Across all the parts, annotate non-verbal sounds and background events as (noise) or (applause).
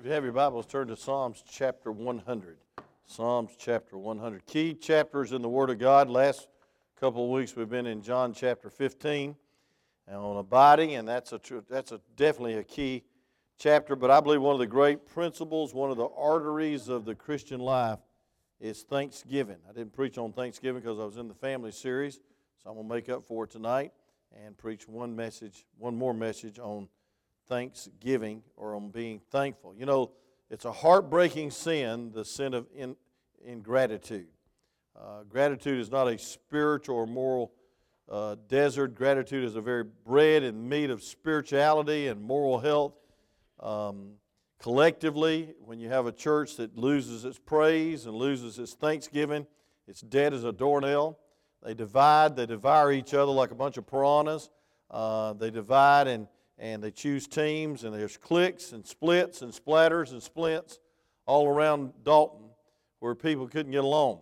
If you have your Bibles, turn to Psalms chapter 100. Psalms chapter 100. Key chapters in the Word of God. Last couple of weeks we've been in John chapter 15 and on abiding, and that's a that's a definitely a key chapter. But I believe one of the great principles, one of the arteries of the Christian life, is Thanksgiving. I didn't preach on Thanksgiving because I was in the family series, so I'm gonna make up for it tonight and preach one message, one more message on thanksgiving or on being thankful. You know, it's a heartbreaking sin, the sin of in, ingratitude. Uh, gratitude is not a spiritual or moral uh, desert. Gratitude is a very bread and meat of spirituality and moral health. Um, collectively, when you have a church that loses its praise and loses its thanksgiving, it's dead as a doornail. They divide, they devour each other like a bunch of piranhas. Uh, they divide and and they choose teams, and there's cliques and splits and splatters and splints all around Dalton where people couldn't get along.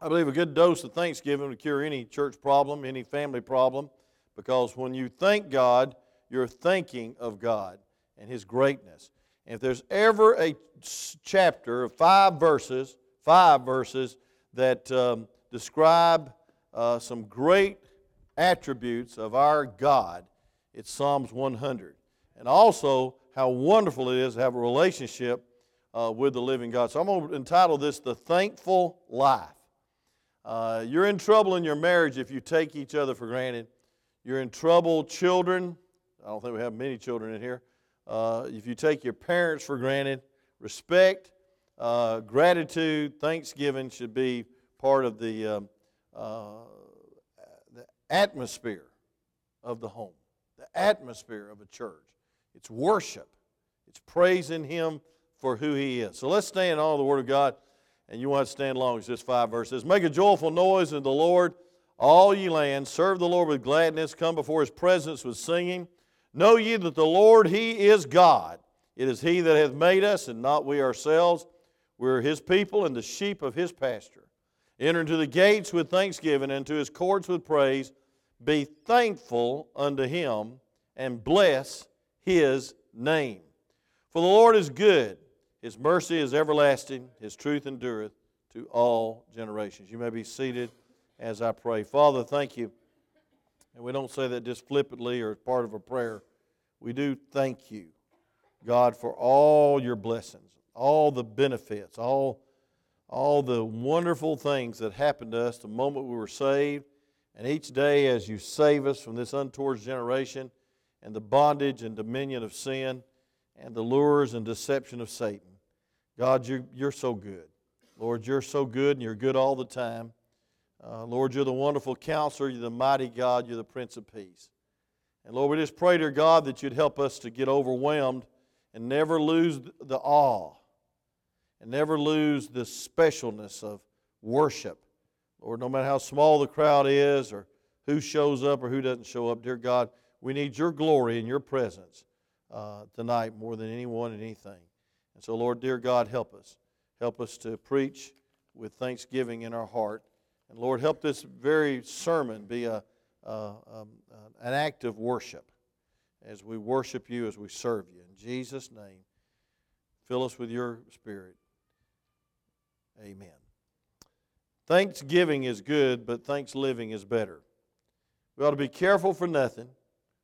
I believe a good dose of thanksgiving would cure any church problem, any family problem, because when you thank God, you're thinking of God and His greatness. And if there's ever a chapter of five verses, five verses that um, describe uh, some great attributes of our God, it's Psalms 100. And also, how wonderful it is to have a relationship uh, with the living God. So I'm going to entitle this The Thankful Life. Uh, you're in trouble in your marriage if you take each other for granted. You're in trouble, children. I don't think we have many children in here. Uh, if you take your parents for granted, respect, uh, gratitude, thanksgiving should be part of the, um, uh, the atmosphere of the home atmosphere of a church. It's worship, it's praising Him for who He is. So let's stand on the Word of God, and you want to stand long as just five verses. Make a joyful noise in the Lord, all ye lands. Serve the Lord with gladness. Come before His presence with singing. Know ye that the Lord, He is God. It is He that hath made us, and not we ourselves. We are His people and the sheep of His pasture. Enter into the gates with thanksgiving, and to His courts with praise. Be thankful unto him and bless his name. For the Lord is good, his mercy is everlasting, his truth endureth to all generations. You may be seated as I pray. Father, thank you. And we don't say that just flippantly or as part of a prayer. We do thank you, God, for all your blessings, all the benefits, all, all the wonderful things that happened to us the moment we were saved and each day, as you save us from this untoward generation and the bondage and dominion of sin and the lures and deception of Satan, God, you're, you're so good. Lord, you're so good and you're good all the time. Uh, Lord, you're the wonderful counselor. You're the mighty God. You're the Prince of Peace. And Lord, we just pray, dear God, that you'd help us to get overwhelmed and never lose the awe and never lose the specialness of worship Lord, no matter how small the crowd is or who shows up or who doesn't show up, dear God, we need your glory and your presence uh, tonight more than anyone and anything. And so, Lord, dear God, help us. Help us to preach with thanksgiving in our heart. And Lord, help this very sermon be a, a um, an act of worship as we worship you, as we serve you. In Jesus' name, fill us with your spirit. Amen. Thanksgiving is good, but thanks living is better. We ought to be careful for nothing.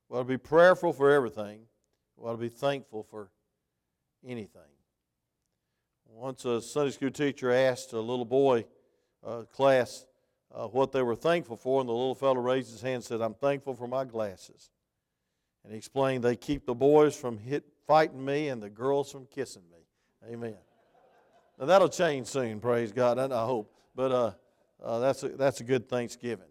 We ought to be prayerful for everything. We ought to be thankful for anything. Once a Sunday school teacher asked a little boy uh, class uh, what they were thankful for, and the little fellow raised his hand and said, I'm thankful for my glasses. And he explained they keep the boys from hit, fighting me and the girls from kissing me. Amen. Now that'll change soon, praise God, I hope. But uh, uh, that's, a, that's a good Thanksgiving.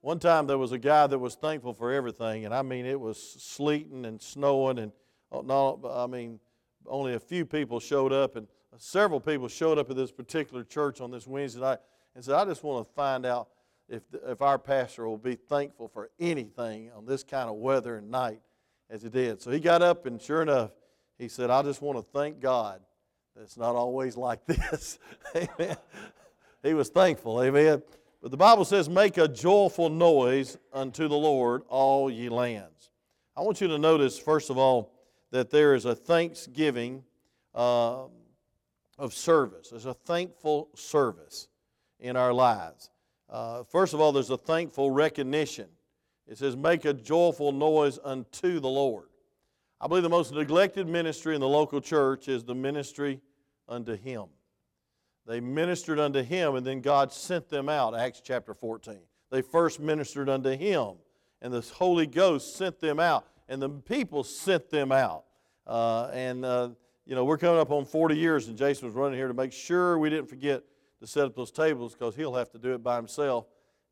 One time there was a guy that was thankful for everything, and I mean, it was sleeting and snowing, and uh, no, I mean, only a few people showed up, and several people showed up at this particular church on this Wednesday night and said, I just want to find out if, if our pastor will be thankful for anything on this kind of weather and night as he did. So he got up, and sure enough, he said, I just want to thank God that it's not always like (laughs) this. Amen he was thankful. Amen. But the Bible says, Make a joyful noise unto the Lord, all ye lands. I want you to notice, first of all, that there is a thanksgiving uh, of service. There's a thankful service in our lives. Uh, first of all, there's a thankful recognition. It says, Make a joyful noise unto the Lord. I believe the most neglected ministry in the local church is the ministry unto Him. They ministered unto Him, and then God sent them out, Acts chapter 14. They first ministered unto Him, and the Holy Ghost sent them out, and the people sent them out. Uh, and, uh, you know, we're coming up on 40 years, and Jason was running here to make sure we didn't forget to set up those tables because he'll have to do it by himself.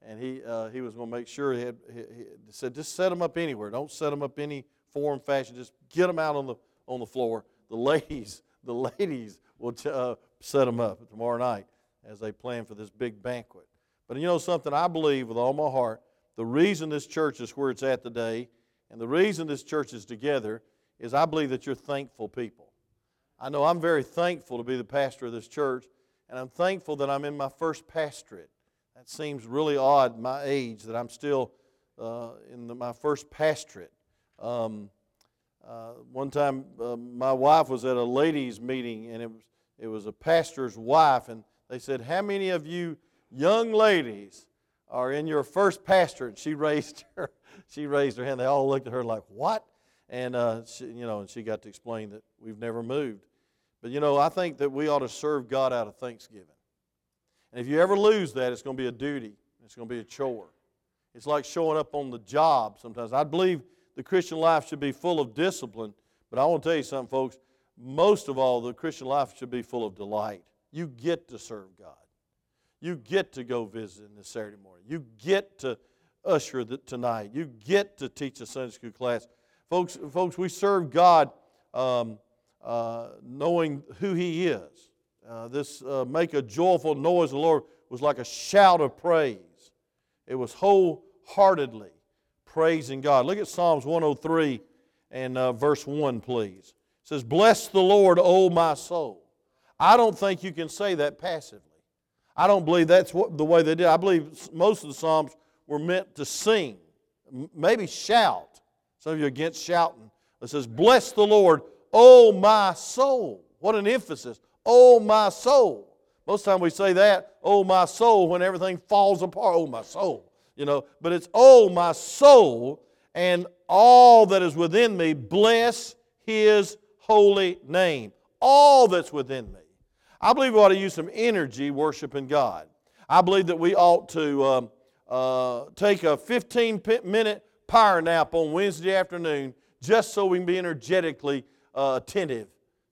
And he, uh, he was going to make sure he, had, he, he said, just set them up anywhere. Don't set them up any form, fashion. Just get them out on the, on the floor. The ladies, (laughs) the ladies will uh, set them up tomorrow night as they plan for this big banquet. But you know something? I believe with all my heart the reason this church is where it's at today and the reason this church is together is I believe that you're thankful people. I know I'm very thankful to be the pastor of this church, and I'm thankful that I'm in my first pastorate. That seems really odd, my age, that I'm still uh, in the, my first pastorate. Um, uh, one time, uh, my wife was at a ladies' meeting, and it was, it was a pastor's wife, and they said, How many of you young ladies are in your first pastorate? And she (laughs) raised her, she raised her hand. They all looked at her like, What? And, uh, she, you know, and she got to explain that we've never moved. But, you know, I think that we ought to serve God out of thanksgiving. And if you ever lose that, it's going to be a duty, it's going to be a chore. It's like showing up on the job sometimes. I believe the Christian life should be full of discipline, but I want to tell you something, folks. Most of all, the Christian life should be full of delight. You get to serve God. You get to go visit in this Saturday morning. You get to usher the, tonight. You get to teach a Sunday school class. Folks, folks we serve God um, uh, knowing who He is. Uh, this uh, make a joyful noise, the Lord, was like a shout of praise. It was wholeheartedly praising God. Look at Psalms 103 and uh, verse 1, please. Says, Bless the Lord, O my soul. I don't think you can say that passively. I don't believe that's what, the way they did. I believe most of the Psalms were meant to sing, maybe shout. Some of you are against shouting. It says, Bless the Lord, O my soul. What an emphasis. O my soul. Most time we say that, O my soul, when everything falls apart. O my soul. You know, but it's, O my soul, and all that is within me, bless his holy name. All that's within me. I believe we ought to use some energy worshiping God. I believe that we ought to um, uh, take a 15 minute power nap on Wednesday afternoon just so we can be energetically uh, attentive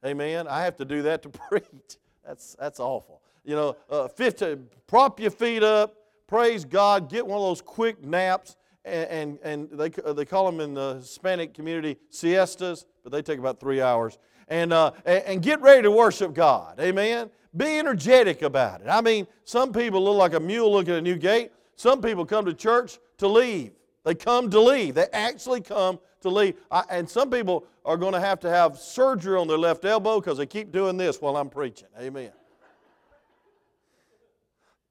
Amen. I have to do that to (laughs) preach. That's, that's awful. You know, uh, 15, prop your feet up, praise God, get one of those quick naps, and, and, and they, they call them in the Hispanic community siestas, but they take about three hours. And, uh, and, get ready to worship God. Amen. Be energetic about it. I mean, some people look like a mule looking at a new gate. Some people come to church to leave. They come to leave. They actually come to leave. I, and some people are going to have to have surgery on their left elbow because they keep doing this while I'm preaching. Amen.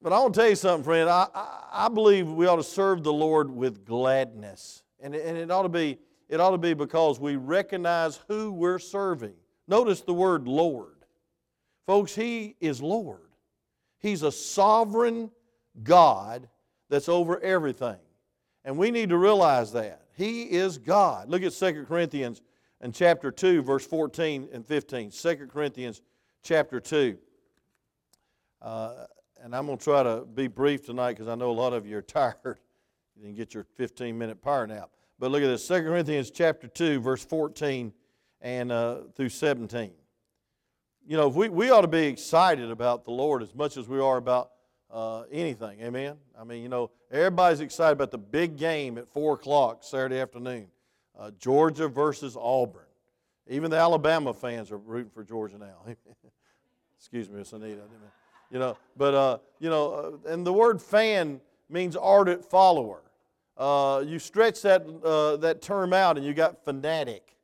But I want to tell you something, friend. I, I, I believe we ought to serve the Lord with gladness. And, and it, ought to be, it ought to be because we recognize who we're serving. Notice the word Lord. Folks, He is Lord. He's a sovereign God that's over everything. And we need to realize that. He is God. Look at 2 Corinthians and chapter 2, verse 14 and 15. 2 Corinthians chapter 2. Uh, and I'm going to try to be brief tonight because I know a lot of you are (laughs) tired. You didn't get your 15 minute power nap. But look at this 2 Corinthians chapter 2, verse 14 and uh, through 17. You know, we, we ought to be excited about the Lord as much as we are about uh, anything. Amen? I mean, you know, everybody's excited about the big game at 4 o'clock Saturday afternoon uh, Georgia versus Auburn. Even the Alabama fans are rooting for Georgia now. (laughs) Excuse me, Miss Anita. You know, but, uh, you know, uh, and the word fan means ardent follower. Uh, you stretch that, uh, that term out and you got fanatic.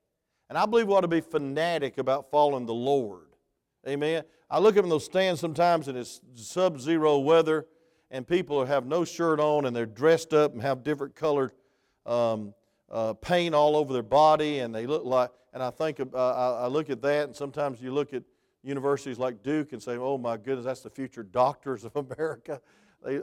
And I believe we ought to be fanatic about following the Lord. Amen. I look up in those stands sometimes and it's sub zero weather and people have no shirt on and they're dressed up and have different colored um, uh, paint all over their body, and they look like. And I think uh, I, I look at that, and sometimes you look at universities like Duke and say, "Oh my goodness, that's the future doctors of (laughs) America."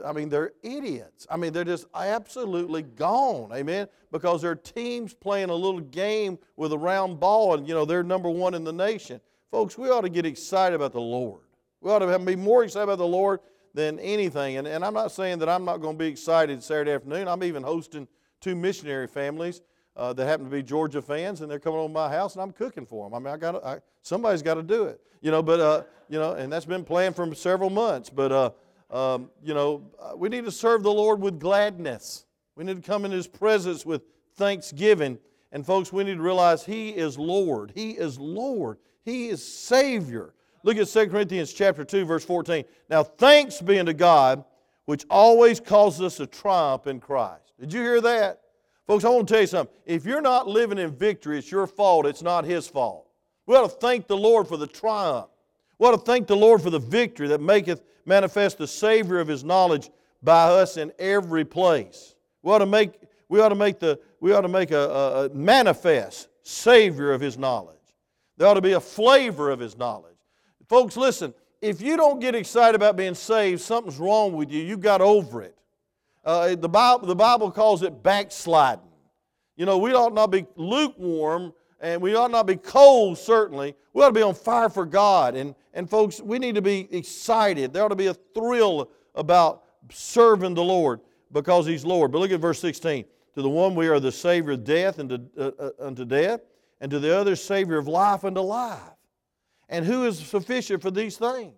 I mean, they're idiots. I mean, they're just absolutely gone. Amen. Because their teams playing a little game with a round ball, and you know they're number one in the nation. Folks, we ought to get excited about the Lord. We ought to be more excited about the Lord than anything. And, and I'm not saying that I'm not going to be excited Saturday afternoon. I'm even hosting two missionary families uh, that happen to be Georgia fans, and they're coming over my house, and I'm cooking for them. I mean, I got somebody's got to do it, you know. But uh, you know, and that's been planned for several months. But uh, um, you know, uh, we need to serve the Lord with gladness. We need to come in His presence with thanksgiving. And folks, we need to realize He is Lord. He is Lord. He is Savior. Look at 2 Corinthians chapter 2, verse 14. Now, thanks be unto God, which always causes us to triumph in Christ. Did you hear that? Folks, I want to tell you something. If you're not living in victory, it's your fault, it's not His fault. We ought to thank the Lord for the triumph. We ought to thank the Lord for the victory that maketh manifest the Savior of His knowledge by us in every place. We ought to make, we ought to make, the, we ought to make a, a, a manifest Savior of His knowledge. There ought to be a flavor of His knowledge. Folks, listen, if you don't get excited about being saved, something's wrong with you. You got over it. Uh, the, Bible, the Bible calls it backsliding. You know, we ought not be lukewarm and we ought not be cold, certainly. We ought to be on fire for God. And, and folks, we need to be excited. There ought to be a thrill about serving the Lord because He's Lord. But look at verse 16. To the one we are the Savior of death unto, uh, uh, unto death, and to the other Savior of life unto life. And who is sufficient for these things?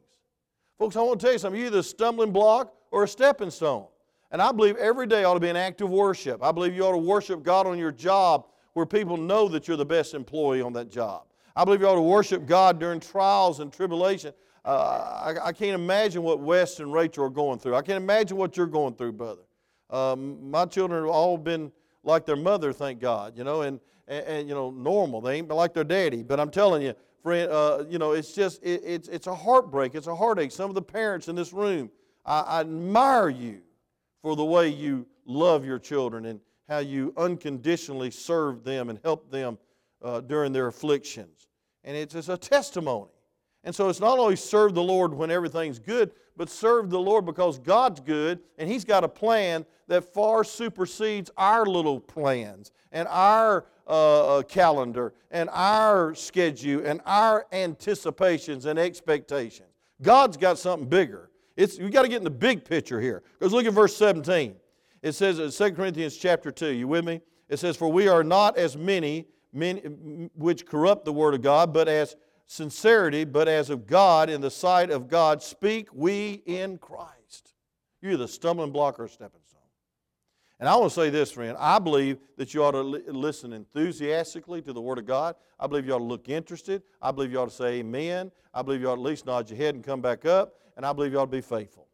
Folks, I want to tell you something. You're either a stumbling block or a stepping stone. And I believe every day ought to be an act of worship. I believe you ought to worship God on your job where people know that you're the best employee on that job. I believe you ought to worship God during trials and tribulation. Uh, I, I, can't imagine what Wes and Rachel are going through. I can't imagine what you're going through, brother. Um, my children have all been like their mother, thank God, you know, and, and, and, you know, normal. They ain't like their daddy. But I'm telling you, friend, uh, you know, it's just, it, it's, it's a heartbreak. It's a heartache. Some of the parents in this room, I, I admire you for the way you love your children and how you unconditionally serve them and help them uh, during their afflictions. And it's, a testimony. And so it's not only serve the Lord when everything's good, but serve the Lord because God's good and He's got a plan that far supersedes our little plans and our uh, uh, calendar and our schedule and our anticipations and expectations. God's got something bigger. It's, we got to get in the big picture here. Because look at verse 17. It says in 2 Corinthians chapter 2, you with me? It says, For we are not as many, many which corrupt the word of God, but as sincerity, but as of God, in the sight of God, speak we in Christ. You're the stumbling block or stepping stone. And I want to say this, friend. I believe that you ought to li- listen enthusiastically to the Word of God. I believe you ought to look interested. I believe you ought to say amen. I believe you ought to at least nod your head and come back up. And I believe you ought to be faithful.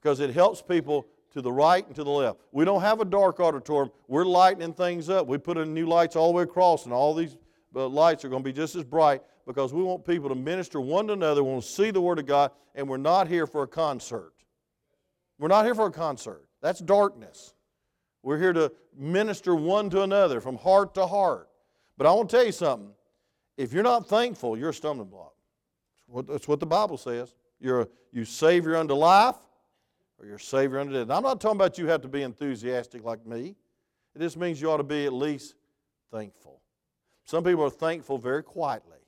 Because it helps people to the right and to the left. We don't have a dark auditorium. We're lightening things up. We put in new lights all the way across, and all these uh, lights are going to be just as bright because we want people to minister one to another. We want to see the Word of God, and we're not here for a concert. We're not here for a concert. That's darkness. We're here to minister one to another from heart to heart. But I want to tell you something. If you're not thankful, you're a stumbling block. That's what the Bible says. You're a, you Savior unto life or you're Savior unto death. I'm not talking about you have to be enthusiastic like me. It just means you ought to be at least thankful. Some people are thankful very quietly.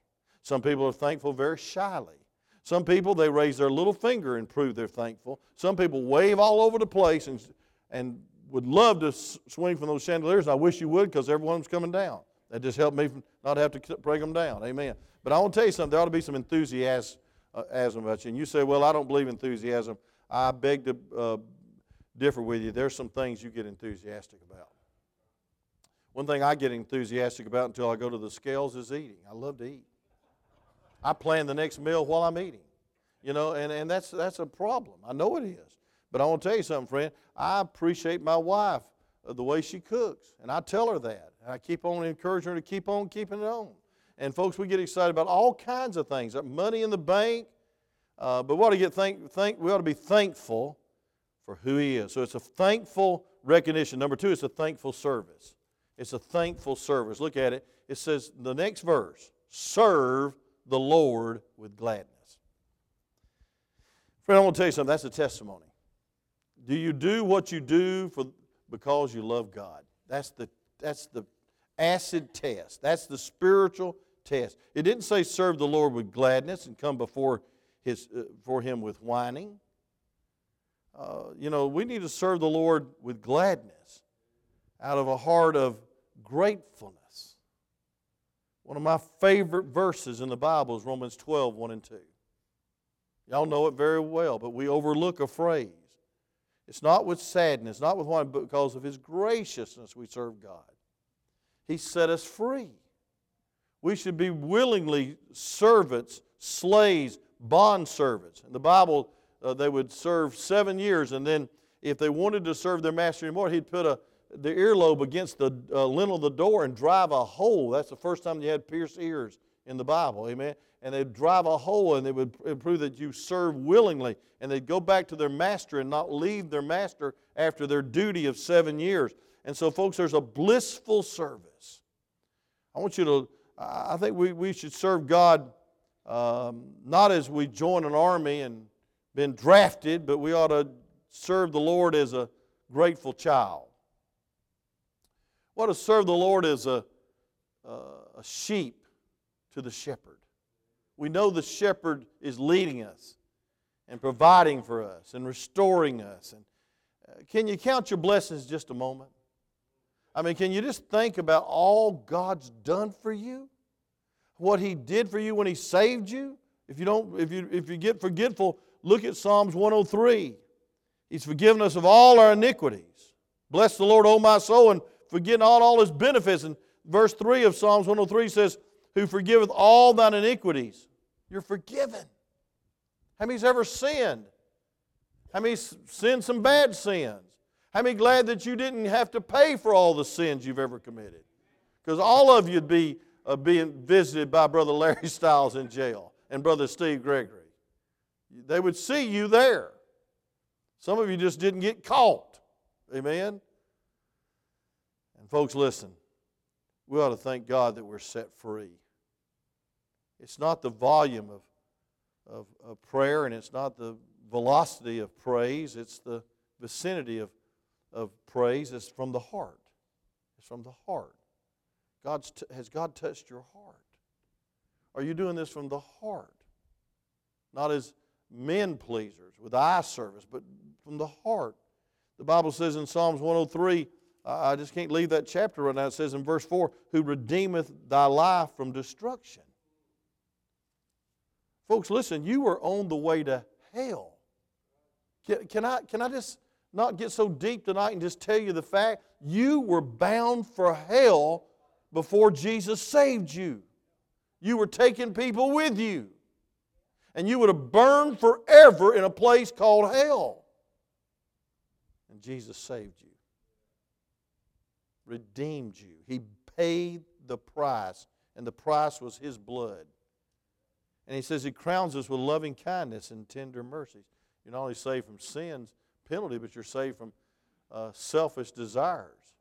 Some people are thankful very shyly. Some people, they raise their little finger and prove they're thankful. Some people wave all over the place and, and would love to swing from those chandeliers. I wish you would because every one of them's coming down. That just helped me not have to break them down. Amen. But I want to tell you something. There ought to be some enthusiasm uh, about you. And you say, well, I don't believe enthusiasm. I beg to uh, differ with you. There's some things you get enthusiastic about. One thing I get enthusiastic about until I go to the scales is eating. I love to eat. I plan the next meal while I'm eating. You know, and, and that's, that's a problem. I know it is. But I want to tell you something, friend. I appreciate my wife, uh, the way she cooks. And I tell her that. And I keep on encouraging her to keep on keeping it on. And folks, we get excited about all kinds of things, money in the bank. Uh, but we ought to get thank, thank, we ought to be thankful for who He is. So it's a thankful recognition. Number two, it's a thankful service. It's a thankful service. Look at it. It says, the next verse, serve the Lord with gladness. Friend, I want to tell you something. That's a testimony. Do you do what you do for, because you love God? That's the, that's the acid test. That's the spiritual test. It didn't say serve the Lord with gladness and come before, his, uh, for Him with whining. Uh, you know, we need to serve the Lord with gladness out of a heart of gratefulness. One of my favorite verses in the Bible is Romans 12, 1 and 2. Y'all know it very well, but we overlook a phrase. It's not with sadness, not with one, but because of His graciousness we serve God. He set us free. We should be willingly servants, slaves, bond servants. In the Bible, uh, they would serve seven years, and then if they wanted to serve their master anymore, he'd put a, the earlobe against the uh, lintel of the door and drive a hole. That's the first time you had pierced ears in the Bible, amen? And they'd drive a hole and they would prove that you serve willingly. And they'd go back to their master and not leave their master after their duty of seven years. And so, folks, there's a blissful service. I want you to, I think we, we should serve God um, not as we join an army and been drafted, but we ought to serve the Lord as a grateful child. What to serve the Lord as a, uh, a sheep to the shepherd. We know the shepherd is leading us and providing for us and restoring us. And uh, can you count your blessings just a moment? I mean, can you just think about all God's done for you? What He did for you when He saved you? If you don't, if you if you get forgetful, look at Psalms 103. He's forgiven us of all our iniquities. Bless the Lord, O my soul, and forget not all his benefits. And verse 3 of Psalms 103 says, Who forgiveth all thine iniquities. You're forgiven. How many's ever sinned? How many sinned some bad sins? How many glad that you didn't have to pay for all the sins you've ever committed? Because all of you'd be uh, being visited by Brother Larry (laughs) Stiles in jail and Brother Steve Gregory. They would see you there. Some of you just didn't get caught. Amen? And folks, listen, we ought to thank God that we're set free. It's not the volume of, of, of prayer and it's not the velocity of praise, it's the vicinity of, of praise. It's from the heart. It's from the heart. God's t- has God touched your heart? Are you doing this from the heart? Not as men pleasers with eye service, but from the heart. The Bible says in Psalms 103 I just can't leave that chapter right now. It says in verse 4 Who redeemeth thy life from destruction. Folks, listen, you were on the way to hell. Can, can, I, can I just not get so deep tonight and just tell you the fact? You were bound for hell before Jesus saved you. You were taking people with you. And you would have burned forever in a place called hell. And Jesus saved you redeemed you. He paid the price, and the price was His blood. And He says He crowns us with loving kindness and tender mercies. You're not only saved from sin's penalty, but you're saved from uh, selfish desires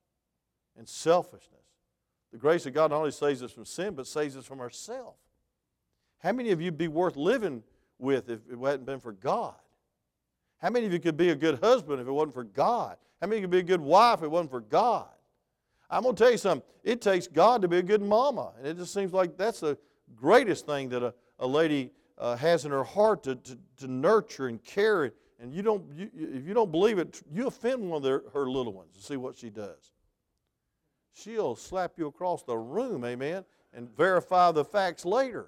and selfishness. The grace of God not only saves us from sin, but saves us from ourselves. How many of you would be worth living with if it hadn't been for God? How many of you could be a good husband if it wasn't for God? How many could be a good wife if it wasn't for God? I'm going to tell you something. It takes God to be a good mama. And it just seems like that's the greatest thing that a, a lady uh, has in her heart to, to, to nurture and care. And you don't, you, if you don't believe it, you offend one of their, her little ones and see what she does. She'll slap you across the room, amen, and verify the facts later.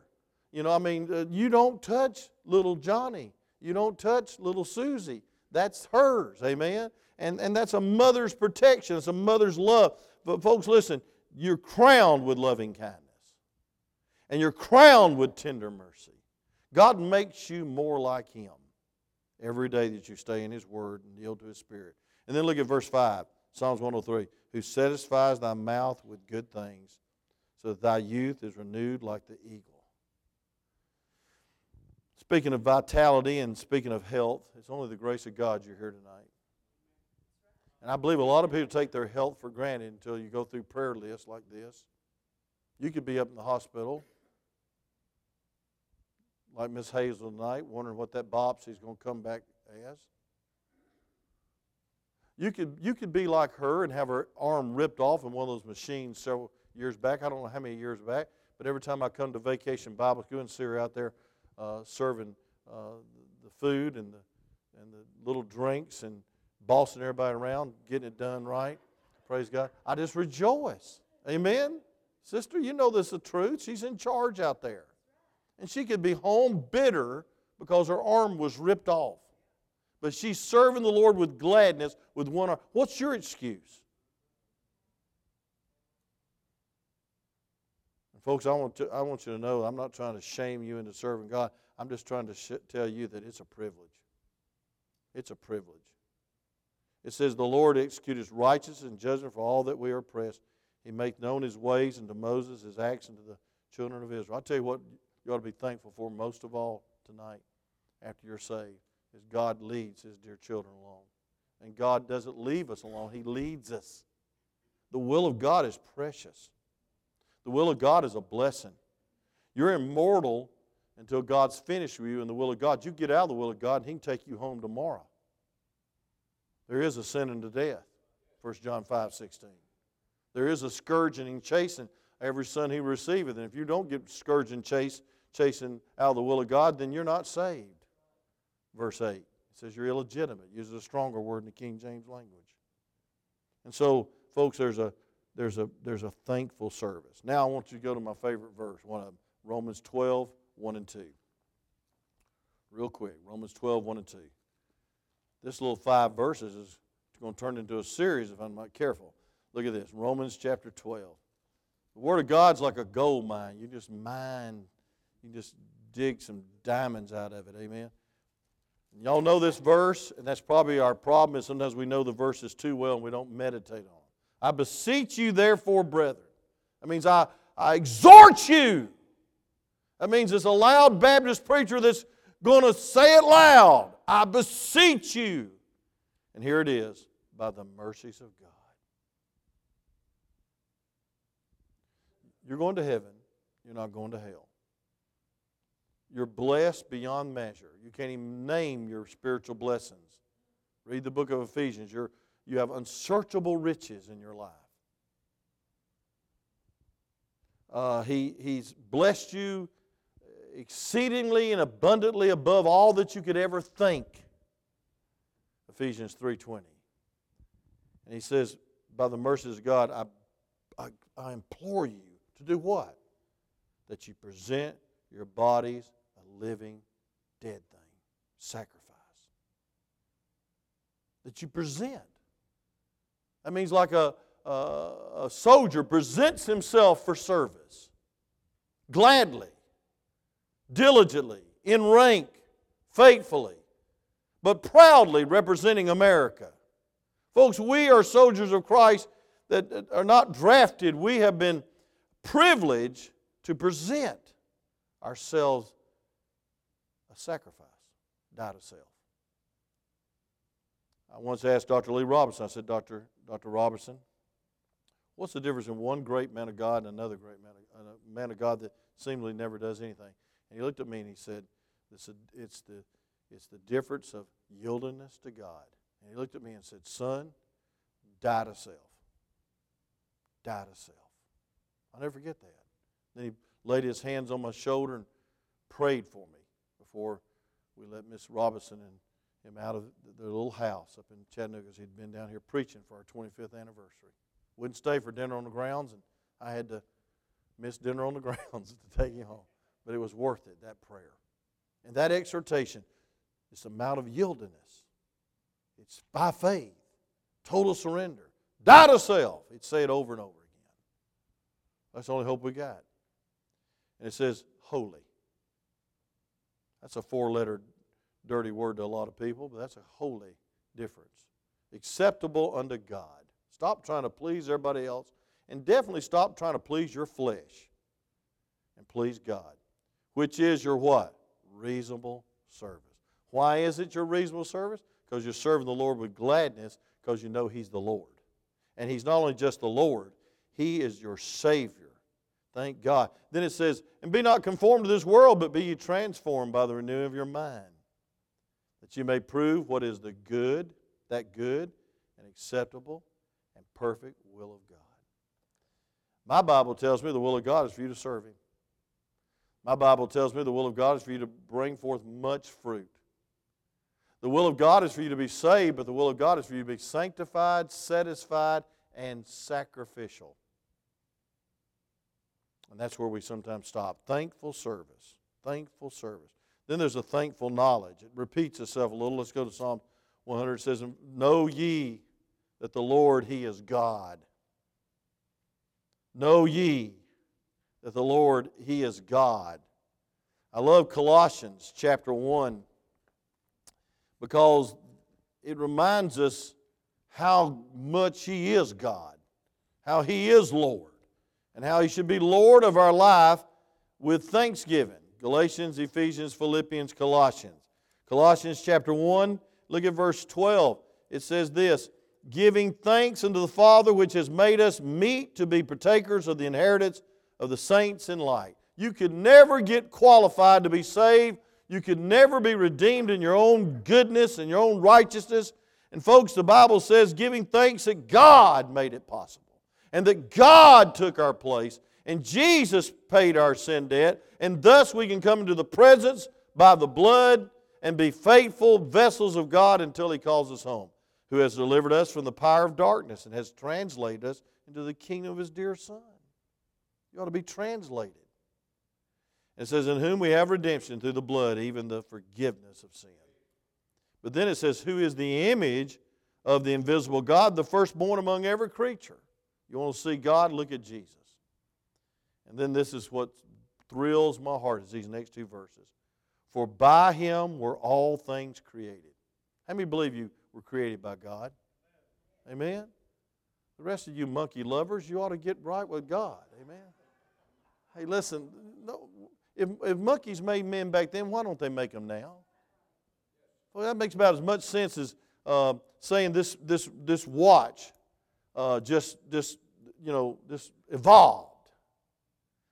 You know, I mean, uh, you don't touch little Johnny. You don't touch little Susie. That's hers, amen? And, and that's a mother's protection. It's a mother's love. But, folks, listen, you're crowned with loving kindness, and you're crowned with tender mercy. God makes you more like Him every day that you stay in His Word and yield to His Spirit. And then look at verse 5, Psalms 103 Who satisfies thy mouth with good things, so that thy youth is renewed like the eagle. Speaking of vitality and speaking of health, it's only the grace of God you're here tonight. And I believe a lot of people take their health for granted until you go through prayer lists like this. You could be up in the hospital, like Miss Hazel tonight, wondering what that biopsy is going to come back as. You could, you could be like her and have her arm ripped off in one of those machines several years back. I don't know how many years back, but every time I come to Vacation Bible School and see her out there uh, serving uh, the food and the, and the little drinks and bossing everybody around, getting it done right, praise God, I just rejoice. Amen? Sister, you know this is the truth. She's in charge out there. And she could be home bitter because her arm was ripped off but she's serving the Lord with gladness with one arm. What's your excuse? And folks, I want, to, I want you to know I'm not trying to shame you into serving God. I'm just trying to sh- tell you that it's a privilege. It's a privilege. It says, The Lord executes righteousness and judgment for all that we are oppressed. He makes known his ways unto Moses, his acts unto the children of Israel. I'll tell you what you ought to be thankful for most of all tonight after you're saved is God leads his dear children along. And God doesn't leave us alone, he leads us. The will of God is precious. The will of God is a blessing. You're immortal until God's finished with you in the will of God. You get out of the will of God, and He can take you home tomorrow. There is a sin unto death, 1 John 5 16. There is a scourging and chasing every son he receiveth. And if you don't get scourging, and chase, chasing out of the will of God, then you're not saved verse 8. It says you're illegitimate. Uses a stronger word in the King James language. And so, folks, there's a there's a there's a thankful service. Now I want you to go to my favorite verse, one of them, Romans 12, 1 and 2. Real quick, Romans 12, 1 and 2. This little five verses is going to turn into a series if I'm not careful. Look at this Romans chapter 12. The Word of God's like a gold mine. You just mine, you just dig some diamonds out of it. Amen. Y'all know this verse, and that's probably our problem is sometimes we know the verses too well and we don't meditate on them. I beseech you, therefore, brethren. That means I, I exhort you. That means it's a loud Baptist preacher that's going to say it loud. I beseech you. And here it is by the mercies of God. You're going to heaven, you're not going to hell. You're blessed beyond measure. You can't even name your spiritual blessings. Read the book of Ephesians. You're, you have unsearchable riches in your life. Uh, he, he's blessed you exceedingly and abundantly above all that you could ever think. Ephesians 3.20. And he says, by the mercies of God, I, I, I implore you to do what? That you present your bodies living, dead thing. Sacrifice. That you present. That means like a, a, a soldier presents himself for service gladly, diligently, in rank, faithfully, but proudly representing America. Folks, we are soldiers of Christ that are not drafted. We have been privileged to present ourselves sacrifice, die to self. I once asked Dr. Lee Roberson, I said, Dr. Dr. Roberson, what's the difference in one great man of God and another great man of, a man of God that seemingly never does anything? And he looked at me and he said, it's, the, it's the difference of yieldingness to God. And he looked at me and said, Son, die to self. Die to self. I'll never forget that. Then he laid his hands on my shoulder and prayed for me before we let Miss Robinson and him out of their little house up in Chattanooga because he'd been down here preaching for our 25th anniversary. Wouldn't stay for dinner on the grounds, and I had to miss dinner on the (laughs) grounds to take him home. But it was worth it, that prayer. And that exhortation, this amount of yieldiness. It's by faith, total surrender. Die to self. He'd say it over and over again. That's the only hope we got. And it says, holy. That's a four letter dirty word to a lot of people, but that's a holy difference. Acceptable unto God. Stop trying to please everybody else, and definitely stop trying to please your flesh and please God, which is your what? Reasonable service. Why is it your reasonable service? Because you're serving the Lord with gladness, because you know He's the Lord. And He's not only just the Lord, He is your Savior. Thank God. Then it says, And be not conformed to this world, but be ye transformed by the renewing of your mind, that you may prove what is the good, that good and acceptable and perfect will of God. My Bible tells me the will of God is for you to serve Him. My Bible tells me the will of God is for you to bring forth much fruit. The will of God is for you to be saved, but the will of God is for you to be sanctified, satisfied, and sacrificial. And that's where we sometimes stop. Thankful service. Thankful service. Then there's a thankful knowledge. It repeats itself a little. Let's go to Psalm 100. It says, Know ye that the Lord, He is God. Know ye that the Lord, He is God. I love Colossians chapter 1 because it reminds us how much He is God, how He is Lord, and how He should be Lord of our life with thanksgiving. Galatians, Ephesians, Philippians, Colossians. Colossians chapter 1, look at verse 12. It says this giving thanks unto the Father which has made us meet to be partakers of the inheritance of the saints in light. You could never get qualified to be saved. You could never be redeemed in your own goodness and your own righteousness. And, folks, the Bible says giving thanks that God made it possible and that God took our place and Jesus paid our sin debt, and thus we can come into the presence by the blood and be faithful vessels of God until He calls us home who has delivered us from the power of darkness and has translated us into the kingdom of his dear Son. You ought to be translated. It says, In whom we have redemption through the blood, even the forgiveness of sin. But then it says, Who is the image of the invisible God, the firstborn among every creature. You want to see God? Look at Jesus. And then this is what thrills my heart is these next two verses. For by him were all things created. How many believe you were created by God. Amen. The rest of you monkey lovers, you ought to get right with God. Amen. Hey, listen, no, if, if monkeys made men back then, why don't they make them now? Well, that makes about as much sense as uh, saying this, this, this watch uh, just, just, you know, just evolved.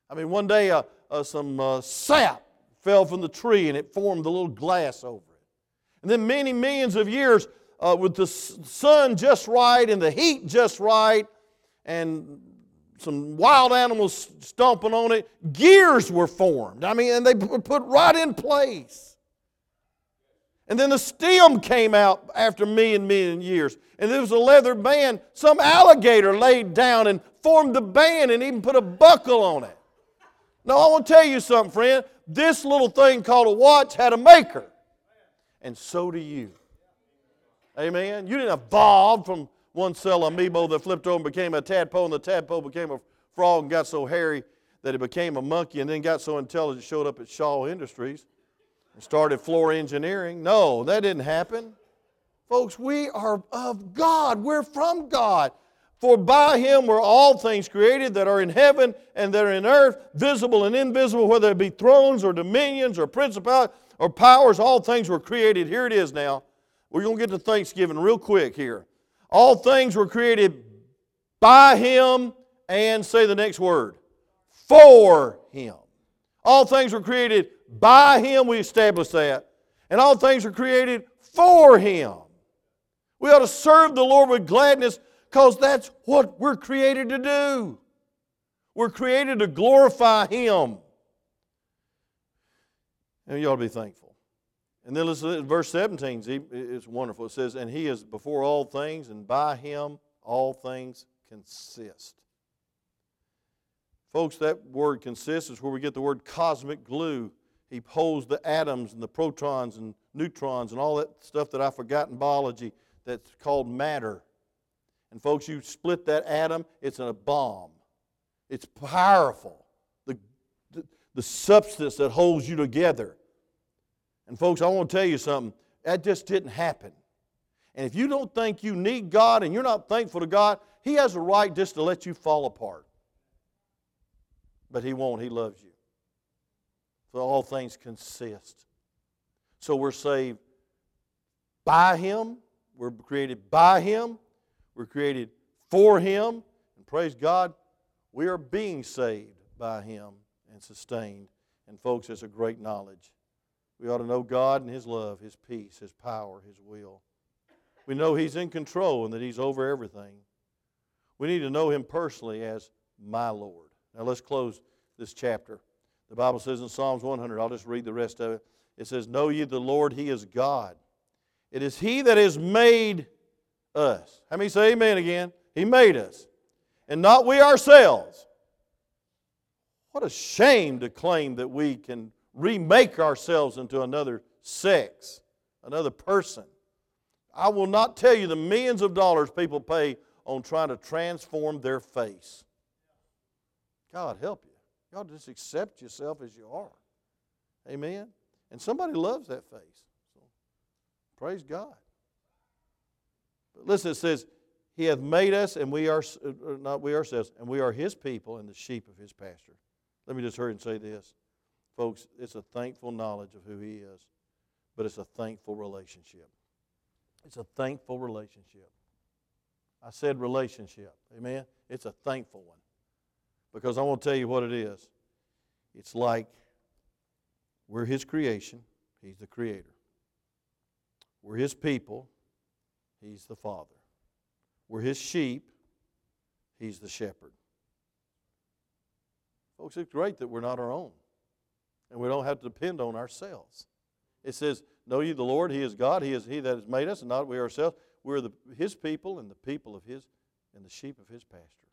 I mean, one day uh, uh some uh, sap fell from the tree and it formed a little glass over it. And then many millions of years, uh, with the sun just right and the heat just right and some wild animals stomping on it, gears were formed. I mean, and they were put right in place. And then the stem came out after million, million years. And there was a leather band. Some alligator laid down and formed the band and even put a buckle on it. Now, I want to tell you something, friend. This little thing called a watch had a maker. And so do you. Amen. You didn't evolve from one cell amoeba that flipped over and became a tadpole, and the tadpole became a frog and got so hairy that it became a monkey, and then got so intelligent showed up at Shaw Industries and started floor engineering. No, that didn't happen. Folks, we are of God. We're from God. For by him were all things created that are in heaven and that are in earth, visible and invisible, whether it be thrones or dominions or principalities or powers, all things were created. Here it is now we're going to get to Thanksgiving real quick here. All things were created by Him and say the next word for Him. All things were created by Him, we establish that. And all things were created for Him. We ought to serve the Lord with gladness because that's what we're created to do. We're created to glorify Him. And you ought to be thankful. And then listen, verse 17 it's wonderful. It says, And he is before all things, and by him all things consist. Folks, that word consist is where we get the word cosmic glue. He holds the atoms and the protons and neutrons and all that stuff that I forgot in biology that's called matter. And folks, you split that atom, it's a bomb. It's powerful. The, the, the substance that holds you together. And folks, I want to tell you something. That just didn't happen. And if you don't think you need God and you're not thankful to God, He has a right just to let you fall apart. But He won't. He loves you. All things consist. So we're saved by Him. We're created by Him. We're created for Him. And praise God, we are being saved by Him and sustained. And folks, it's a great knowledge. We ought to know God and His love, His peace, His power, His will. We know He's in control and that He's over everything. We need to know Him personally as my Lord. Now let's close this chapter. The Bible says in Psalms 100, I'll just read the rest of it. It says, Know ye the Lord, He is God. It is He that has made us. How many say amen again? He made us. And not we ourselves. What a shame to claim that we can remake ourselves into another sex, another person. I will not tell you the millions of dollars people pay on trying to transform their face. God help you. Y'all just accept yourself as you are. Amen. And somebody loves that face. So praise God. But listen, it says, He hath made us, and we are uh, uh, not we ourselves, and we are His people and the sheep of His pasture. Let me just hurry and say this. Folks, it's a thankful knowledge of who He is, but it's a thankful relationship. It's a thankful relationship. I said relationship. Amen? It's a thankful one. Because I want to tell you what it is. It's like we're His creation, He's the Creator. We're His people, He's the Father. We're His sheep, He's the shepherd. Folks, it's great that we're not our own and we don't have to depend on ourselves. It says, Know ye the Lord, He is God, He is He that has made us, and not we ourselves. We're the, His people and the people of His and the sheep of His pasture.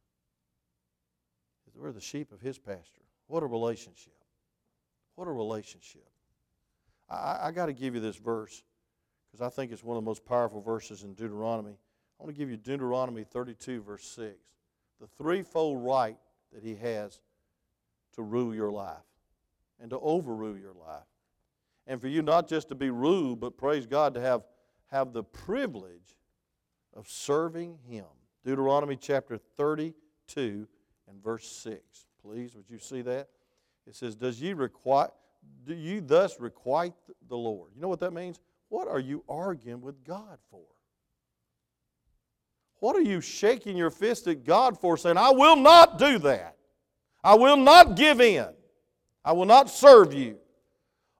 We're the sheep of His pasture. What a relationship. What a relationship. I, I got to give you this verse because I think it's one of the most powerful verses in Deuteronomy. I want to give you Deuteronomy 32, verse 6. The threefold right that He has to rule your life and to overrule your life. And for you not just to be ruled, but praise God, to have, have the privilege of serving Him. Deuteronomy chapter 32 and verse 6. Please, would you see that? It says, Does ye requite, do you thus requite the Lord? You know what that means? What are you arguing with God for? What are you shaking your fist at God for, saying, I will not do that? I will not give in. I will not serve you.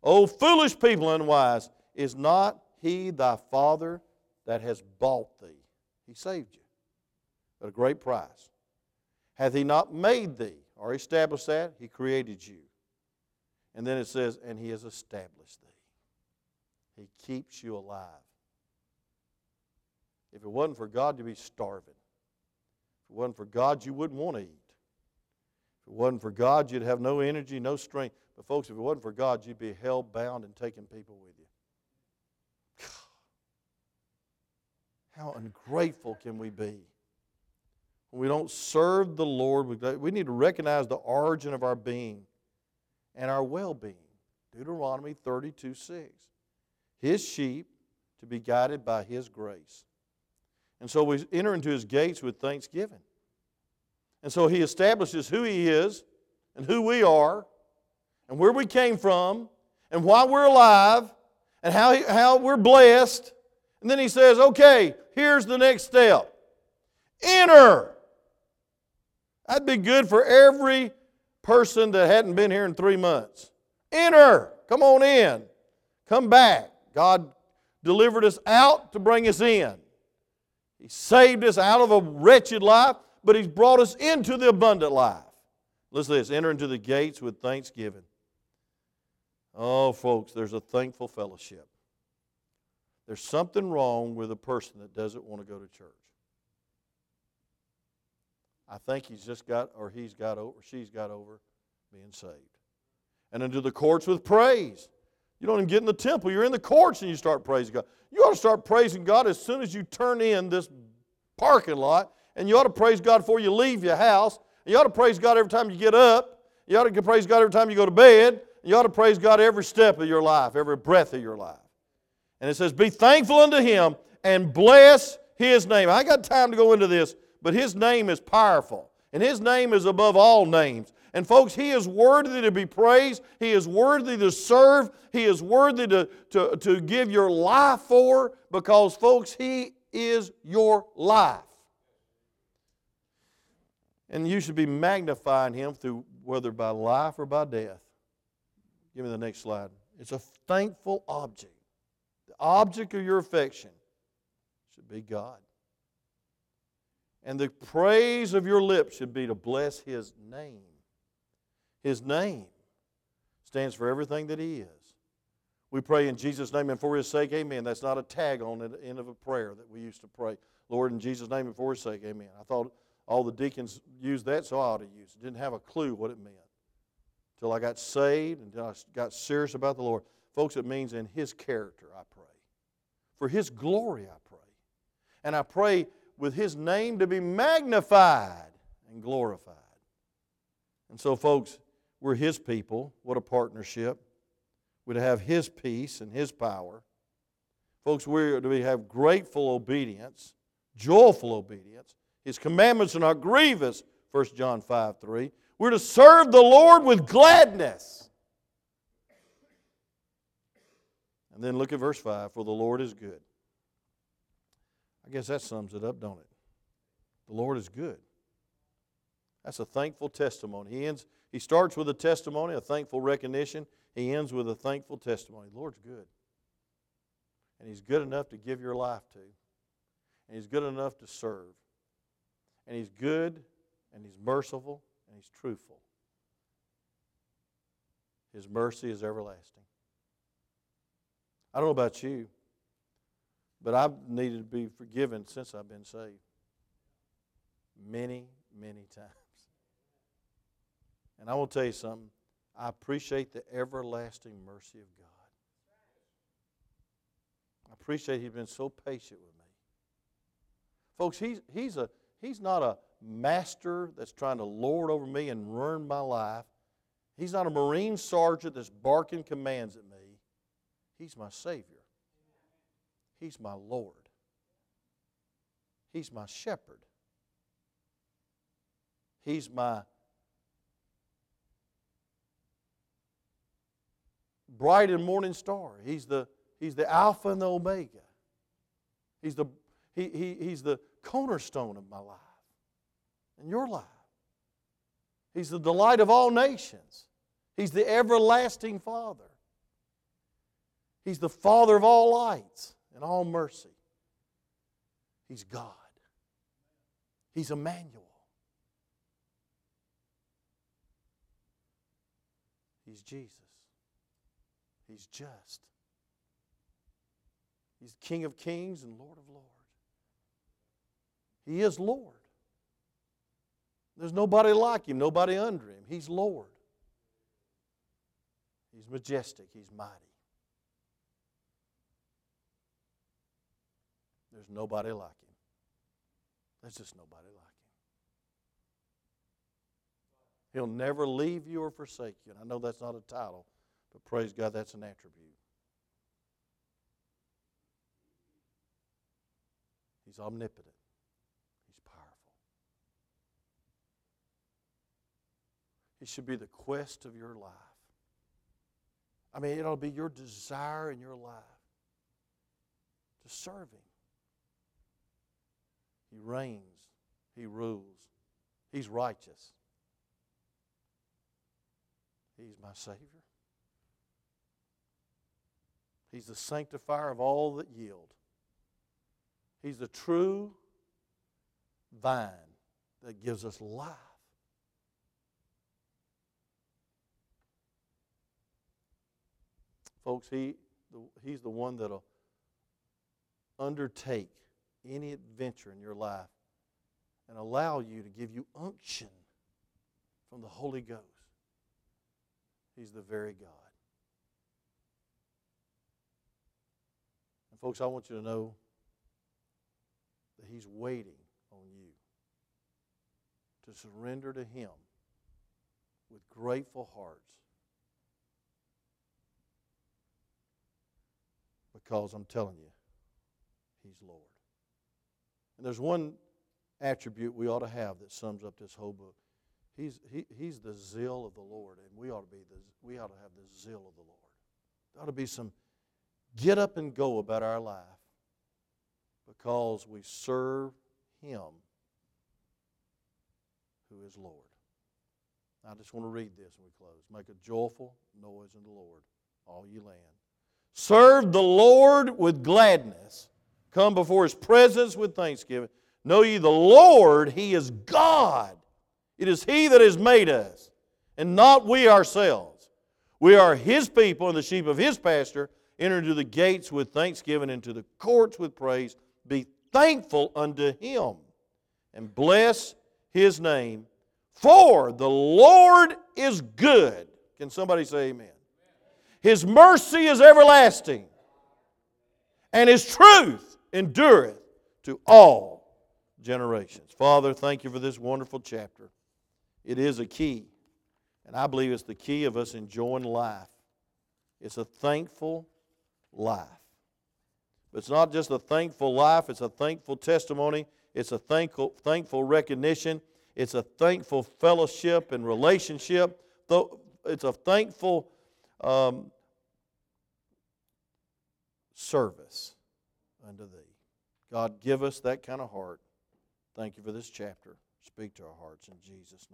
O foolish people unwise, is not he thy father that has bought thee? He saved you at a great price. Hath he not made thee or established that? He created you. And then it says, and he has established thee. He keeps you alive. If it wasn't for God, you'd be starving. If it wasn't for God, you wouldn't want to eat. If it wasn't for God, you'd have no energy, no strength. But, folks, if it wasn't for God, you'd be hell bound and taking people with you. How ungrateful can we be? When we don't serve the Lord, we need to recognize the origin of our being and our well being. Deuteronomy 32 6. His sheep to be guided by His grace. And so we enter into His gates with thanksgiving. And so he establishes who he is and who we are and where we came from and why we're alive and how, how we're blessed. And then he says, okay, here's the next step enter. That'd be good for every person that hadn't been here in three months. Enter. Come on in. Come back. God delivered us out to bring us in. He saved us out of a wretched life but He's brought us into the abundant life. Listen to this enter into the gates with thanksgiving. Oh, folks, there's a thankful fellowship. There's something wrong with a person that doesn't want to go to church. I think he's just got, or he's got over, she's got over being saved. And into the courts with praise. You don't even get in the temple. You're in the courts and you start praising God. You ought to start praising God as soon as you turn in this parking lot and you ought to praise God before you leave your house. You ought to praise God every time you get up. You ought to praise God every time you go to bed. You ought to praise God every step of your life, every breath of your life. And it says, Be thankful unto Him and bless His name. I ain't got time to go into this, but His name is powerful. And His name is above all names. And folks, He is worthy to be praised. He is worthy to serve. He is worthy to, to, to give your life for because, folks, He is your life. And you should be magnifying him through whether by life or by death. Give me the next slide. It's a thankful object. The object of your affection should be God. And the praise of your lips should be to bless his name. His name stands for everything that he is. We pray in Jesus' name and for his sake, amen. That's not a tag on the end of a prayer that we used to pray. Lord, in Jesus' name and for his sake, amen. I thought all the deacons used that, so I ought to use it. Didn't have a clue what it meant until I got saved, until I got serious about the Lord. Folks, it means in his character, I pray. For his glory, I pray. And I pray with his name to be magnified and glorified. And so, folks, we're his people. What a partnership. We're to have his peace and his power. Folks, we're to have grateful obedience, joyful obedience. His commandments are not grievous, 1 John 5 3. We're to serve the Lord with gladness. And then look at verse 5 For the Lord is good. I guess that sums it up, don't it? The Lord is good. That's a thankful testimony. He ends, he starts with a testimony, a thankful recognition. He ends with a thankful testimony. The Lord's good. And He's good enough to give your life to. And He's good enough to serve. And He's good and He's merciful and He's truthful. His mercy is everlasting. I don't know about you, but I've needed to be forgiven since I've been saved. Many, many times. And I will tell you something. I appreciate the everlasting mercy of God. I appreciate He's been so patient with me. Folks, he's, he's, a, he's not a master that's trying to lord over me and ruin my life. He's not a Marine sergeant that's barking commands at me. He's my Savior. He's my Lord. He's my shepherd. He's my bright and morning star. He's the, he's the Alpha and the Omega. He's the, he, he, he's the cornerstone of my life and your life. He's the delight of all nations. He's the everlasting Father. He's the Father of all lights and all mercy. He's God. He's Emmanuel. He's Jesus. He's just. He's King of kings and Lord of lords. He is Lord. There's nobody like him, nobody under him. He's Lord. He's majestic, he's mighty. There's nobody like him. There's just nobody like him. He'll never leave you or forsake you. And I know that's not a title, but praise God, that's an attribute. He's omnipotent, He's powerful. He should be the quest of your life. I mean, it'll be your desire in your life to serve Him. Reigns, He rules, He's righteous. He's my Savior. He's the sanctifier of all that yield. He's the true vine that gives us life. Folks, he, he's the one that'll undertake any adventure in your life and allow you to give you unction from the Holy Ghost. He's the very God. And, folks, I want you to know that He's waiting on you to surrender to Him with grateful hearts. Because I'm telling you, He's Lord. And there's one attribute we ought to have that sums up this whole book. He's, he, he's the zeal of the Lord, and we ought to be the, we ought to have the zeal of the Lord. There ought to be some get up and go about our life because we serve Him who is Lord. I just want to read this and we close. Make a joyful noise in the Lord, all ye land. Serve the Lord with gladness. Come before his presence with thanksgiving. Know ye the Lord, he is God. It is he that has made us, and not we ourselves. We are his people and the sheep of his pasture. Enter into the gates with thanksgiving, into the courts with praise. Be thankful unto him, and bless his name. For the Lord is good. Can somebody say amen? His mercy is everlasting, and His truth endureth to all generations. Father, thank you for this wonderful chapter. It is a key, and I believe it's the key of us enjoying life. It's a thankful life. It's not just a thankful life, it's a thankful testimony, it's a thankful, thankful recognition, it's a thankful fellowship and relationship. It's a thankful um, service unto thee. God, give us that kind of heart. Thank you for this chapter. Speak to our hearts in Jesus' name.